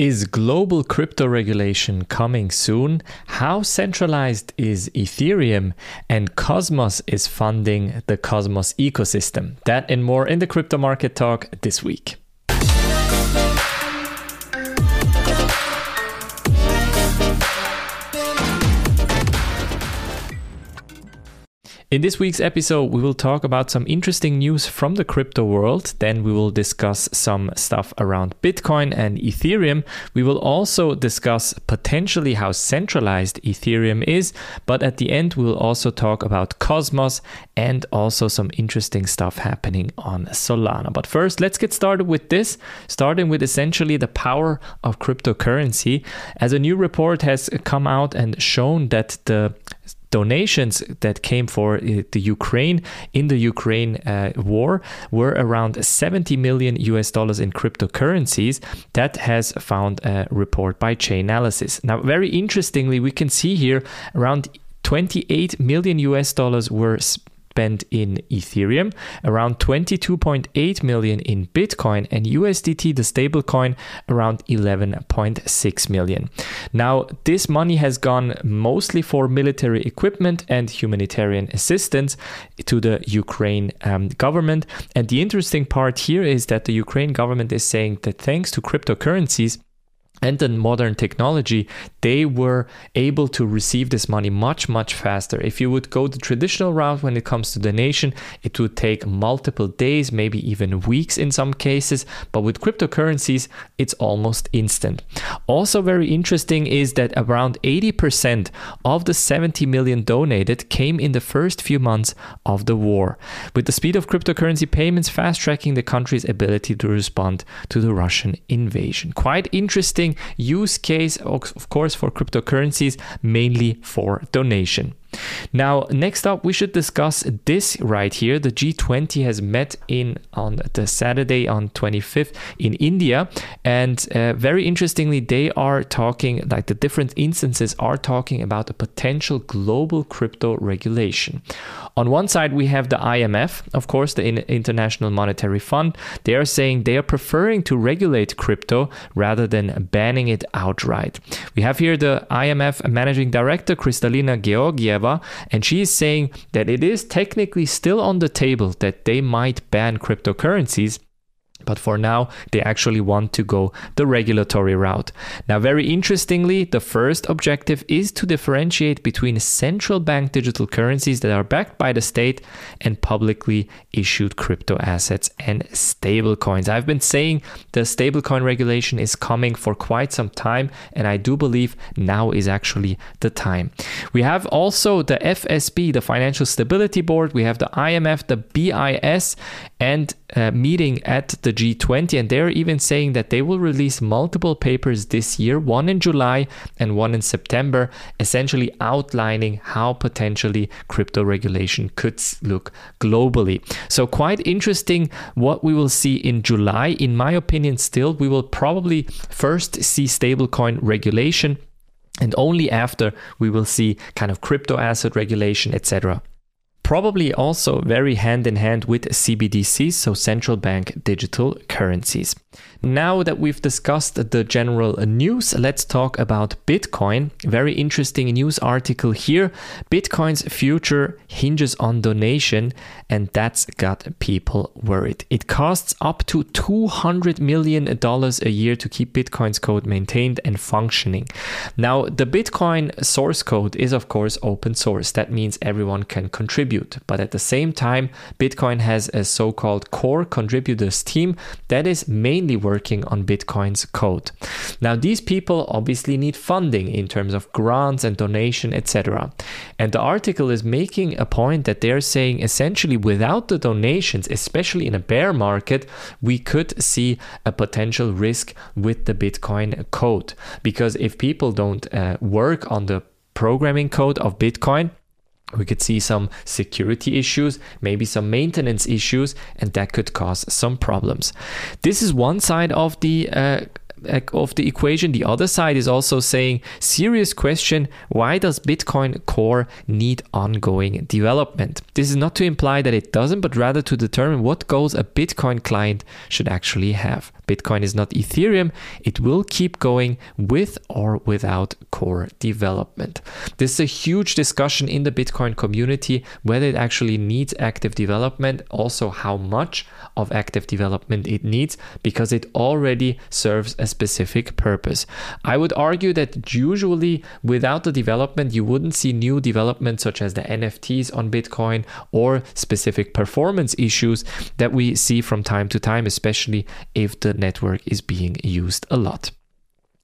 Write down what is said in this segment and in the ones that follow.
Is global crypto regulation coming soon? How centralized is Ethereum? And Cosmos is funding the Cosmos ecosystem. That and more in the crypto market talk this week. In this week's episode, we will talk about some interesting news from the crypto world. Then we will discuss some stuff around Bitcoin and Ethereum. We will also discuss potentially how centralized Ethereum is. But at the end, we will also talk about Cosmos and also some interesting stuff happening on Solana. But first, let's get started with this, starting with essentially the power of cryptocurrency. As a new report has come out and shown that the donations that came for uh, the Ukraine in the Ukraine uh, war were around 70 million US dollars in cryptocurrencies. That has found a report by Chainalysis. Now, very interestingly, we can see here around 28 million US dollars were spent in Ethereum, around 22.8 million in Bitcoin, and USDT, the stablecoin, around 11.6 million. Now, this money has gone mostly for military equipment and humanitarian assistance to the Ukraine um, government. And the interesting part here is that the Ukraine government is saying that thanks to cryptocurrencies, and the modern technology, they were able to receive this money much, much faster. If you would go the traditional route when it comes to donation, it would take multiple days, maybe even weeks in some cases. But with cryptocurrencies, it's almost instant. Also, very interesting is that around 80% of the 70 million donated came in the first few months of the war, with the speed of cryptocurrency payments fast tracking the country's ability to respond to the Russian invasion. Quite interesting use case, of course, for cryptocurrencies, mainly for donation. Now, next up, we should discuss this right here. The G20 has met in on the Saturday on 25th in India, and uh, very interestingly, they are talking like the different instances are talking about a potential global crypto regulation. On one side, we have the IMF, of course, the International Monetary Fund. They are saying they are preferring to regulate crypto rather than banning it outright. We have here the IMF managing director Kristalina Georgieva and she is saying that it is technically still on the table that they might ban cryptocurrencies but for now, they actually want to go the regulatory route. Now, very interestingly, the first objective is to differentiate between central bank digital currencies that are backed by the state and publicly issued crypto assets and stablecoins. I've been saying the stablecoin regulation is coming for quite some time, and I do believe now is actually the time. We have also the FSB, the Financial Stability Board, we have the IMF, the BIS, and uh, meeting at the G20, and they're even saying that they will release multiple papers this year, one in July and one in September, essentially outlining how potentially crypto regulation could look globally. So, quite interesting what we will see in July. In my opinion, still, we will probably first see stablecoin regulation. And only after we will see kind of crypto asset regulation, etc probably also very hand in hand with CBDCs, so central bank digital currencies. Now that we've discussed the general news, let's talk about Bitcoin. Very interesting news article here. Bitcoin's future hinges on donation, and that's got people worried. It costs up to $200 million a year to keep Bitcoin's code maintained and functioning. Now, the Bitcoin source code is, of course, open source. That means everyone can contribute. But at the same time, Bitcoin has a so called core contributors team that is mainly working working on Bitcoin's code. Now, these people obviously need funding in terms of grants and donation, etc. And the article is making a point that they're saying essentially without the donations, especially in a bear market, we could see a potential risk with the Bitcoin code. Because if people don't uh, work on the programming code of Bitcoin, we could see some security issues, maybe some maintenance issues, and that could cause some problems. This is one side of the uh, Uh, of the equation, the other side is also saying, serious question, why does Bitcoin Core need ongoing development? This is not to imply that it doesn't, but rather to determine what goals a Bitcoin client should actually have. Bitcoin is not Ethereum. It will keep going with or without core development. This is a huge discussion in the Bitcoin community whether it actually needs active development, also how much of active development it needs, because it already serves a specific purpose. I would argue that usually without the development, you wouldn't see new developments such as the NFTs on Bitcoin or specific performance issues that we see from time to time, especially if the network is being used a lot.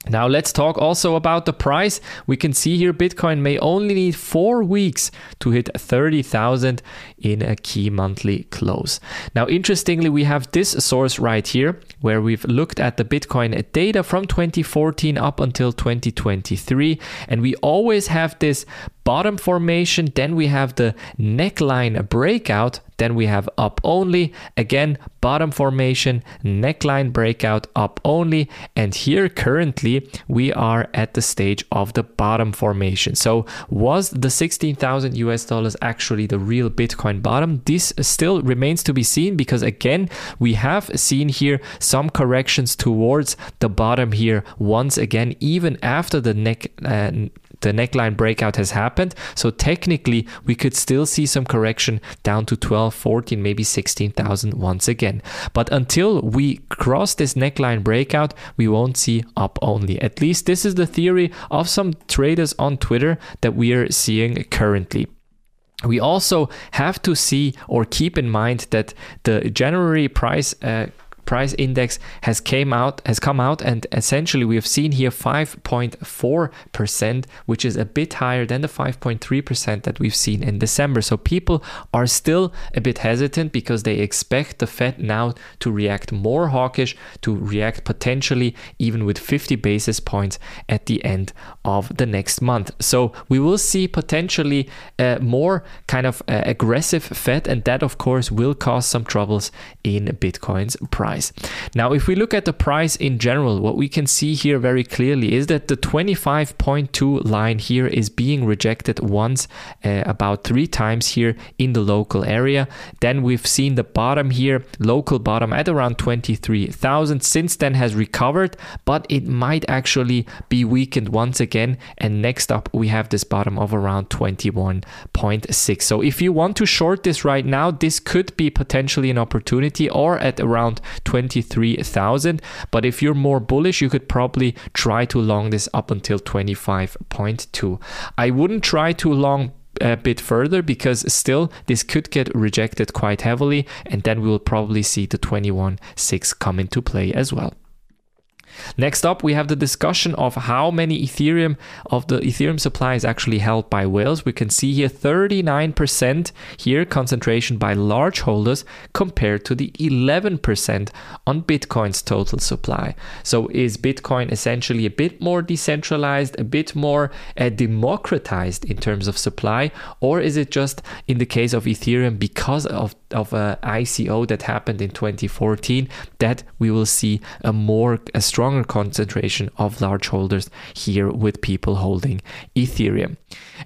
Now let's talk also about the price. We can see here Bitcoin may only need four weeks to hit 30,000 in a key monthly close. Now, interestingly, we have this source right here where we've looked at the Bitcoin data from 2014 up until 2023, and we always have this bottom formation, then we have the neckline breakout, then we have up only, again, bottom formation, neckline breakout, up only, and here currently we are at the stage of the bottom formation. So, was the 16,000 US dollars actually the real Bitcoin bottom? This still remains to be seen because, again, we have seen here some corrections towards the bottom here once again, even after the neck. Uh, the neckline breakout has happened. So technically, we could still see some correction down to 12, 14, maybe 16,000 once again. But until we cross this neckline breakout, we won't see up only. At least this is the theory of some traders on Twitter that we are seeing currently. We also have to see or keep in mind that the January price uh, price index has came out has come out and essentially we have seen here 5.4% which is a bit higher than the 5.3% that we've seen in December. So people are still a bit hesitant because they expect the Fed now to react more hawkish to react potentially even with 50 basis points at the end of the next month. So we will see potentially a more kind of uh, aggressive Fed and that of course will cause some troubles in Bitcoin's price price. Now, if we look at the price in general, what we can see here very clearly is that the 25.2 line here is being rejected once, uh, about three times here in the local area. Then we've seen the bottom here, local bottom at around 23,000. Since then has recovered, but it might actually be weakened once again. And next up, we have this bottom of around 21.6. So if you want to short this right now, this could be potentially an opportunity or at around 23,000. But if you're more bullish, you could probably try to long this up until 25.2. I wouldn't try to long a bit further because still this could get rejected quite heavily and then we will probably see the 21.6 come into play as well. Next up, we have the discussion of how many Ethereum of the Ethereum supply is actually held by whales. We can see here 39% here concentration by large holders compared to the 11% on Bitcoin's total supply. So is Bitcoin essentially a bit more decentralized, a bit more uh, democratized in terms of supply, or is it just in the case of Ethereum because of of a ICO that happened in 2014 that we will see a more a stronger concentration of large holders here with people holding Ethereum.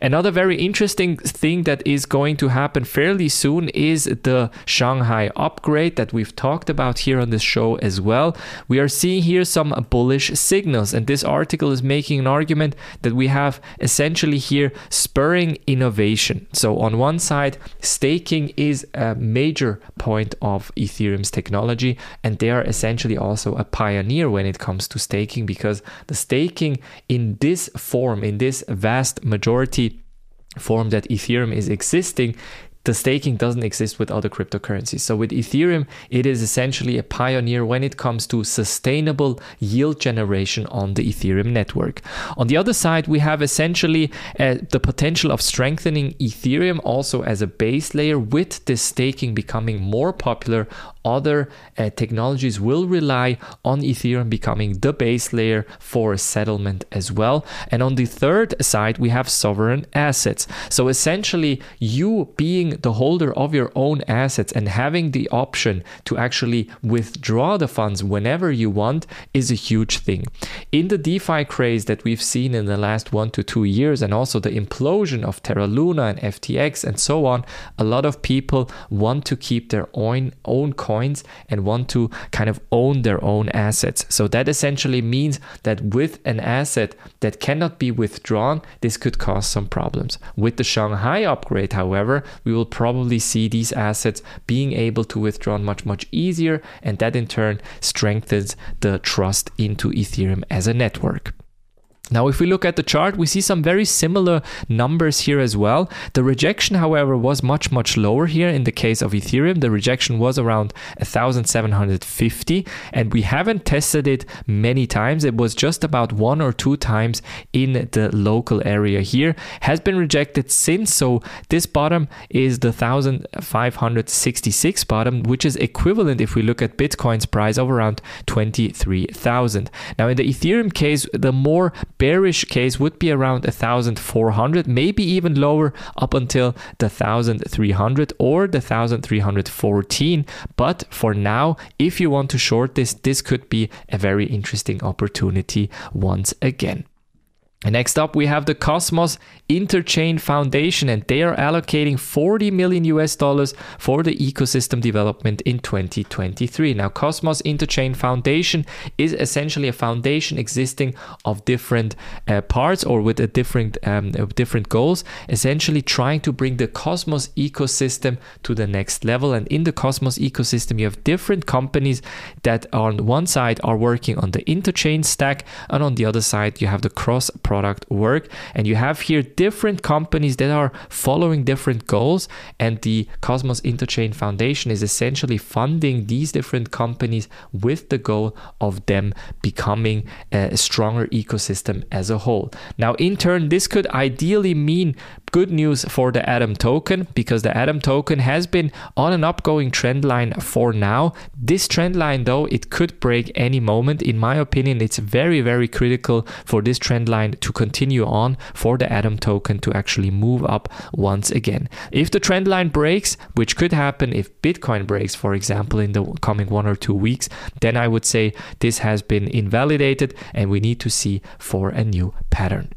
Another very interesting thing that is going to happen fairly soon is the Shanghai upgrade that we've talked about here on this show as well. We are seeing here some bullish signals, and this article is making an argument that we have essentially here spurring innovation. So, on one side, staking is a major point of Ethereum's technology, and they are essentially also a pioneer when it comes to staking because the staking in this form, in this vast majority, form that Ethereum is existing the staking doesn't exist with other cryptocurrencies. So with Ethereum, it is essentially a pioneer when it comes to sustainable yield generation on the Ethereum network. On the other side, we have essentially uh, the potential of strengthening Ethereum also as a base layer with this staking becoming more popular other uh, technologies will rely on Ethereum becoming the base layer for settlement as well. And on the third side, we have sovereign assets. So essentially, you being being the holder of your own assets and having the option to actually withdraw the funds whenever you want is a huge thing. In the DeFi craze that we've seen in the last one to two years, and also the implosion of Terra Luna and FTX and so on, a lot of people want to keep their own, own coins and want to kind of own their own assets. So that essentially means that with an asset that cannot be withdrawn, this could cause some problems. With the Shanghai upgrade, however, we will probably see these assets being able to withdraw much, much easier, and that in turn strengthens the trust into Ethereum as a network. Now, if we look at the chart, we see some very similar numbers here as well. The rejection, however, was much, much lower here in the case of Ethereum. The rejection was around 1,750, and we haven't tested it many times. It was just about one or two times in the local area here. Has been rejected since, so this bottom is the 1,566 bottom, which is equivalent if we look at Bitcoin's price of around 23,000. Now, in the Ethereum case, the more bearish case would be around 1400, maybe even lower up until the 1300 or the 1314. But for now, if you want to short this, this could be a very interesting opportunity once again. Next up, we have the Cosmos Interchain Foundation, and they are allocating 40 million US dollars for the ecosystem development in 2023. Now, Cosmos Interchain Foundation is essentially a foundation existing of different uh, parts or with a different um, different goals, essentially trying to bring the Cosmos ecosystem to the next level. And in the Cosmos ecosystem, you have different companies that on one side are working on the interchain stack, and on the other side, you have the cross product work. And you have here different companies that are following different goals. And the Cosmos Interchain Foundation is essentially funding these different companies with the goal of them becoming a stronger ecosystem as a whole. Now, in turn, this could ideally mean good news for the Atom token because the Atom token has been on an upgoing trend line for now. This trend line, though, it could break any moment. In my opinion, it's very, very critical for this trend line to continue on for the Atom token to actually move up once again. If the trend line breaks, which could happen if Bitcoin breaks, for example, in the coming one or two weeks, then I would say this has been invalidated and we need to see for a new pattern.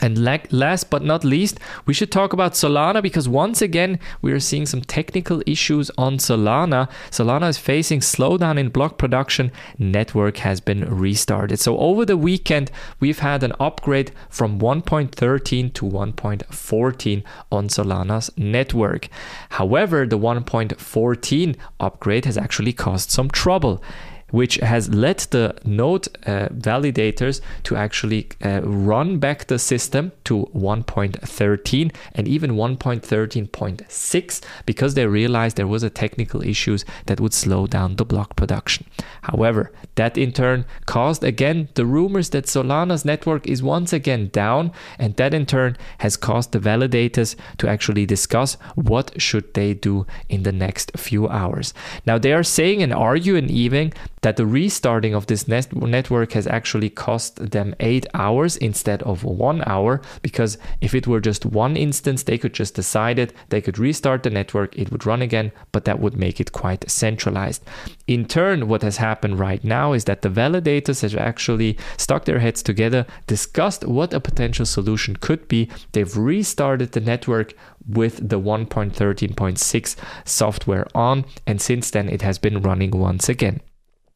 And last but not least, we should talk about Solana because once again, we are seeing some technical issues on Solana. Solana is facing slowdown in block production. Network has been restarted. So over the weekend, we've had an upgrade from 1.13 to 1.14 on Solana's network. However, the 1.14 upgrade has actually caused some trouble which has led the node uh, validators to actually uh, run back the system to 1.13 and even 1.13.6 because they realized there was a technical issues that would slow down the block production. However, that in turn caused again the rumors that Solana's network is once again down and that in turn has caused the validators to actually discuss what should they do in the next few hours. Now they are saying and arguing even that the restarting of this net- network has actually cost them eight hours instead of one hour. Because if it were just one instance, they could just decide it, they could restart the network, it would run again, but that would make it quite centralized. In turn, what has happened right now is that the validators have actually stuck their heads together, discussed what a potential solution could be. They've restarted the network with the 1.13.6 software on, and since then it has been running once again.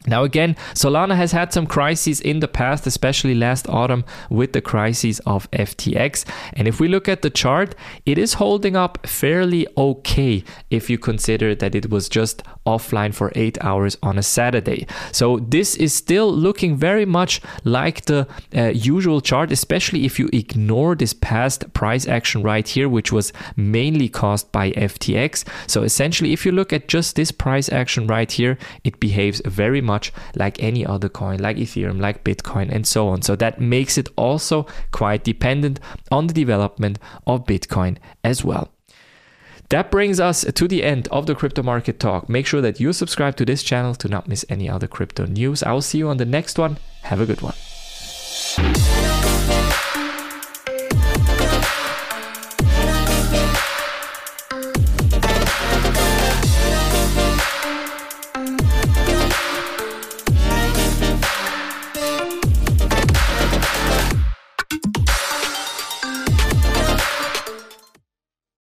Now, again, Solana has had some crises in the past, especially last autumn with the crisis of FTX. And if we look at the chart, it is holding up fairly okay if you consider that it was just offline for eight hours on a Saturday. So, this is still looking very much like the uh, usual chart, especially if you ignore this past price action right here, which was mainly caused by FTX. So, essentially, if you look at just this price action right here, it behaves very much much like any other coin, like Ethereum, like Bitcoin, and so on. So that makes it also quite dependent on the development of Bitcoin as well. That brings us to the end of the crypto market talk. Make sure that you subscribe to this channel to not miss any other crypto news. I'll see you on the next one. Have a good one.